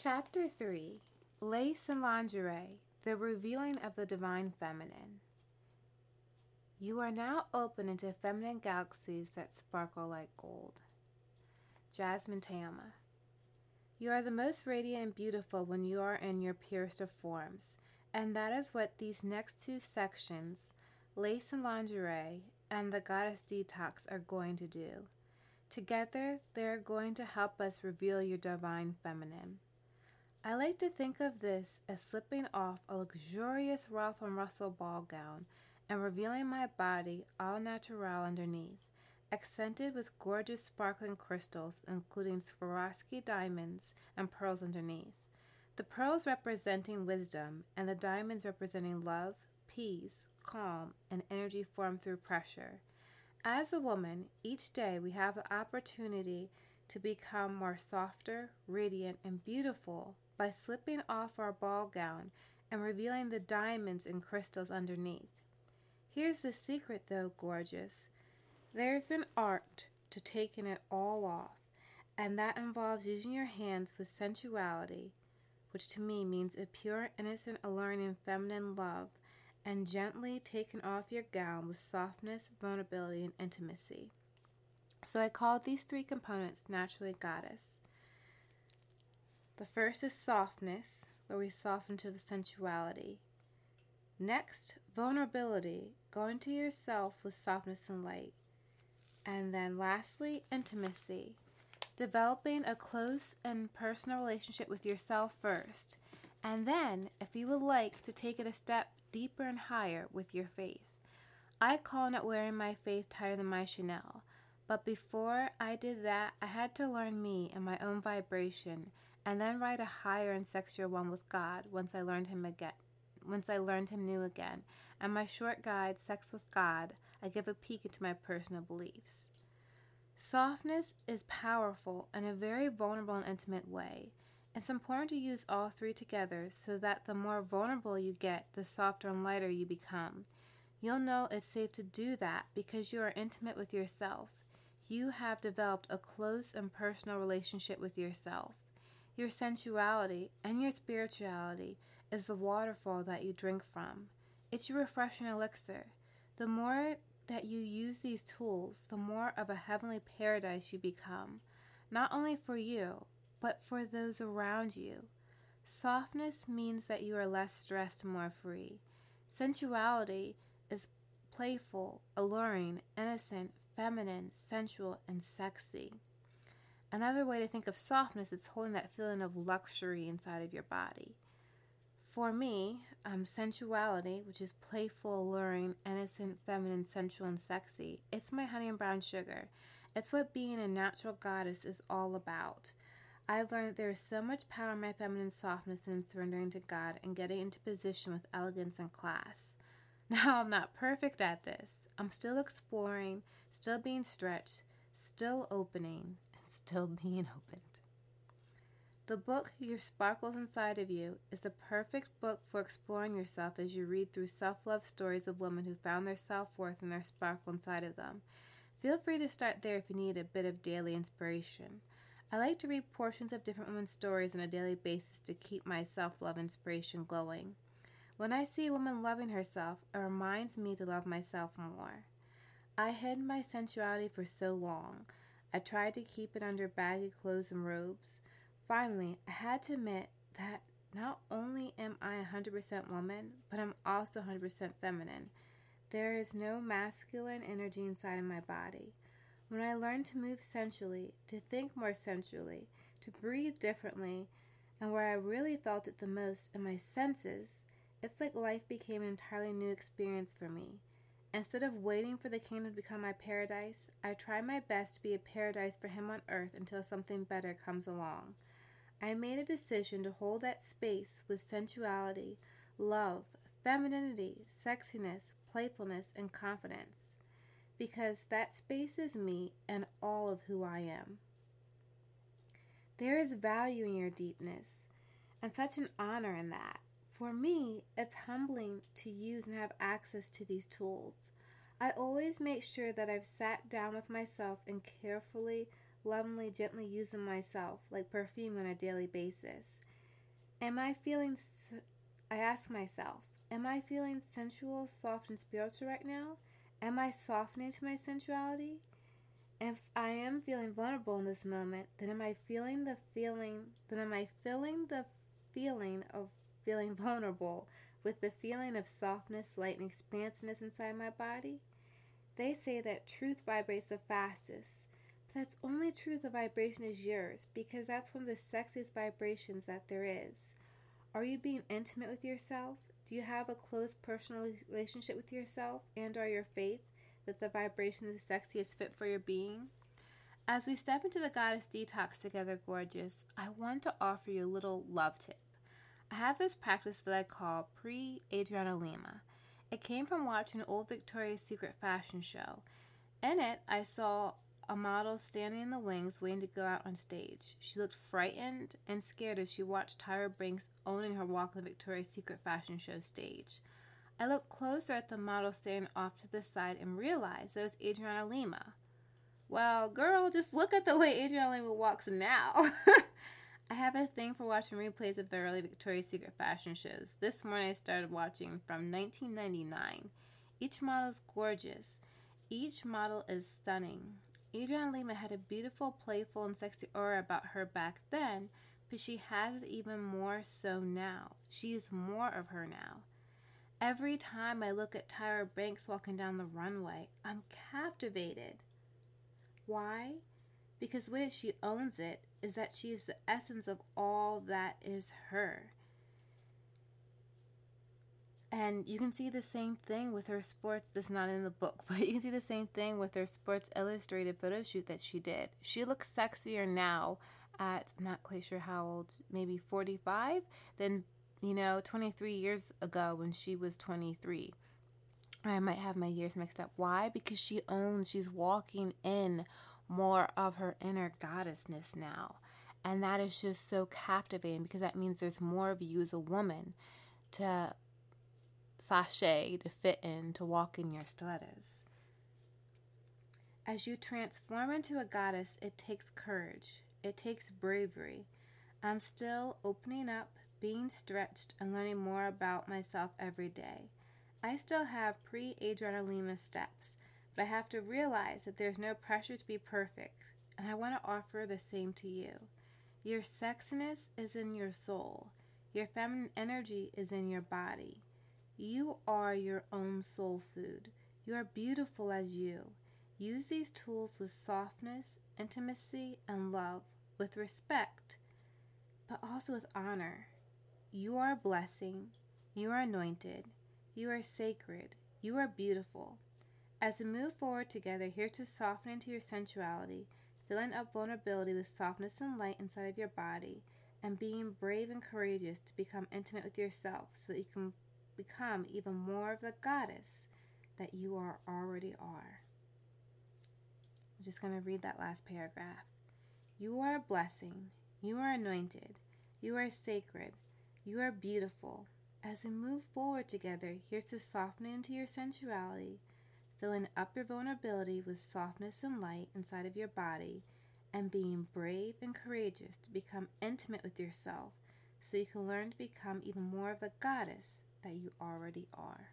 Chapter 3 Lace and Lingerie The Revealing of the Divine Feminine. You are now open into feminine galaxies that sparkle like gold. Jasmine Tayama. You are the most radiant and beautiful when you are in your purest of forms, and that is what these next two sections, Lace and Lingerie and the Goddess Detox, are going to do. Together, they are going to help us reveal your divine feminine. I like to think of this as slipping off a luxurious Ralph and Russo ball gown and revealing my body all natural underneath, accented with gorgeous sparkling crystals, including Swarovski diamonds and pearls underneath. The pearls representing wisdom and the diamonds representing love, peace, calm, and energy formed through pressure. As a woman, each day we have the opportunity to become more softer, radiant, and beautiful by slipping off our ball gown and revealing the diamonds and crystals underneath. Here's the secret, though, gorgeous. There's an art to taking it all off, and that involves using your hands with sensuality, which to me means a pure, innocent, alluring, feminine love, and gently taking off your gown with softness, vulnerability, and intimacy. So I called these three components naturally goddess. The first is softness, where we soften to the sensuality. Next, vulnerability, going to yourself with softness and light. And then lastly, intimacy, developing a close and personal relationship with yourself first. And then, if you would like to take it a step deeper and higher with your faith. I call it wearing my faith tighter than my Chanel. But before I did that, I had to learn me and my own vibration and then write a higher and sexier one with God once I learned him again. Once I learned him new again, and my short guide, Sex with God, I give a peek into my personal beliefs. Softness is powerful in a very vulnerable and intimate way. It's important to use all three together so that the more vulnerable you get, the softer and lighter you become. You'll know it's safe to do that because you are intimate with yourself. You have developed a close and personal relationship with yourself. Your sensuality and your spirituality is the waterfall that you drink from. It's your refreshing elixir. The more that you use these tools, the more of a heavenly paradise you become, not only for you, but for those around you. Softness means that you are less stressed, more free. Sensuality is playful, alluring, innocent, feminine, sensual, and sexy. Another way to think of softness is holding that feeling of luxury inside of your body. For me, um, sensuality, which is playful, alluring, innocent, feminine, sensual, and sexy, it's my honey and brown sugar. It's what being a natural goddess is all about. I've learned there is so much power in my feminine softness and in surrendering to God and getting into position with elegance and class. Now, I'm not perfect at this. I'm still exploring, still being stretched, still opening, still being opened. The book, Your Sparkles Inside of You, is the perfect book for exploring yourself as you read through self love stories of women who found their self worth and their sparkle inside of them. Feel free to start there if you need a bit of daily inspiration. I like to read portions of different women's stories on a daily basis to keep my self love inspiration glowing. When I see a woman loving herself, it reminds me to love myself more. I hid my sensuality for so long. I tried to keep it under baggy clothes and robes. Finally, I had to admit that not only am I a 100% woman, but I'm also 100% feminine. There is no masculine energy inside of my body. When I learned to move sensually, to think more sensually, to breathe differently, and where I really felt it the most in my senses, it's like life became an entirely new experience for me. Instead of waiting for the kingdom to become my paradise, I try my best to be a paradise for him on earth until something better comes along. I made a decision to hold that space with sensuality, love, femininity, sexiness, playfulness, and confidence, because that space is me and all of who I am. There is value in your deepness, and such an honor in that. For me, it's humbling to use and have access to these tools. I always make sure that I've sat down with myself and carefully, lovingly, gently use them myself, like perfume on a daily basis. Am I feeling, I ask myself, am I feeling sensual, soft, and spiritual right now? Am I softening to my sensuality? If I am feeling vulnerable in this moment, then am I feeling the feeling, then am I feeling the feeling of feeling vulnerable with the feeling of softness, light, and expansiveness inside my body? They say that truth vibrates the fastest. But that's only true the vibration is yours because that's one of the sexiest vibrations that there is. Are you being intimate with yourself? Do you have a close personal relationship with yourself and or your faith that the vibration is the sexiest fit for your being? As we step into the goddess detox together, gorgeous, I want to offer you a little love tip. I have this practice that I call pre Adriana Lima. It came from watching an old Victoria's Secret fashion show. In it, I saw a model standing in the wings waiting to go out on stage. She looked frightened and scared as she watched Tyra Banks owning her walk on the Victoria's Secret fashion show stage. I looked closer at the model standing off to the side and realized it was Adriana Lima. Well, girl, just look at the way Adriana Lima walks now. I have a thing for watching replays of the early Victoria's Secret fashion shows. This morning I started watching from 1999. Each model is gorgeous. Each model is stunning. Adriana Lima had a beautiful, playful, and sexy aura about her back then, but she has it even more so now. She is more of her now. Every time I look at Tyra Banks walking down the runway, I'm captivated. Why? Because the way she owns it is that she is the essence of all that is her. And you can see the same thing with her sports. This is not in the book, but you can see the same thing with her Sports Illustrated photo shoot that she did. She looks sexier now at I'm not quite sure how old, maybe 45, than you know 23 years ago when she was 23. I might have my years mixed up. Why? Because she owns. She's walking in more of her inner goddessness now. And that is just so captivating because that means there's more of you as a woman to sashay, to fit in, to walk in your stilettos. As you transform into a goddess, it takes courage, it takes bravery. I'm still opening up, being stretched, and learning more about myself every day. I still have pre Adriana Lima steps, but I have to realize that there's no pressure to be perfect, and I want to offer the same to you. Your sexiness is in your soul, your feminine energy is in your body. You are your own soul food. You are beautiful as you. Use these tools with softness, intimacy, and love, with respect, but also with honor. You are a blessing. You are anointed. You are sacred. You are beautiful. As we move forward together, here's to soften into your sensuality, filling up vulnerability with softness and light inside of your body, and being brave and courageous to become intimate with yourself so that you can become even more of the goddess that you are already are. I'm just going to read that last paragraph. You are a blessing. You are anointed. You are sacred. You are beautiful. As we move forward together, here's to soften into your sensuality filling up your vulnerability with softness and light inside of your body, and being brave and courageous to become intimate with yourself so you can learn to become even more of the goddess that you already are.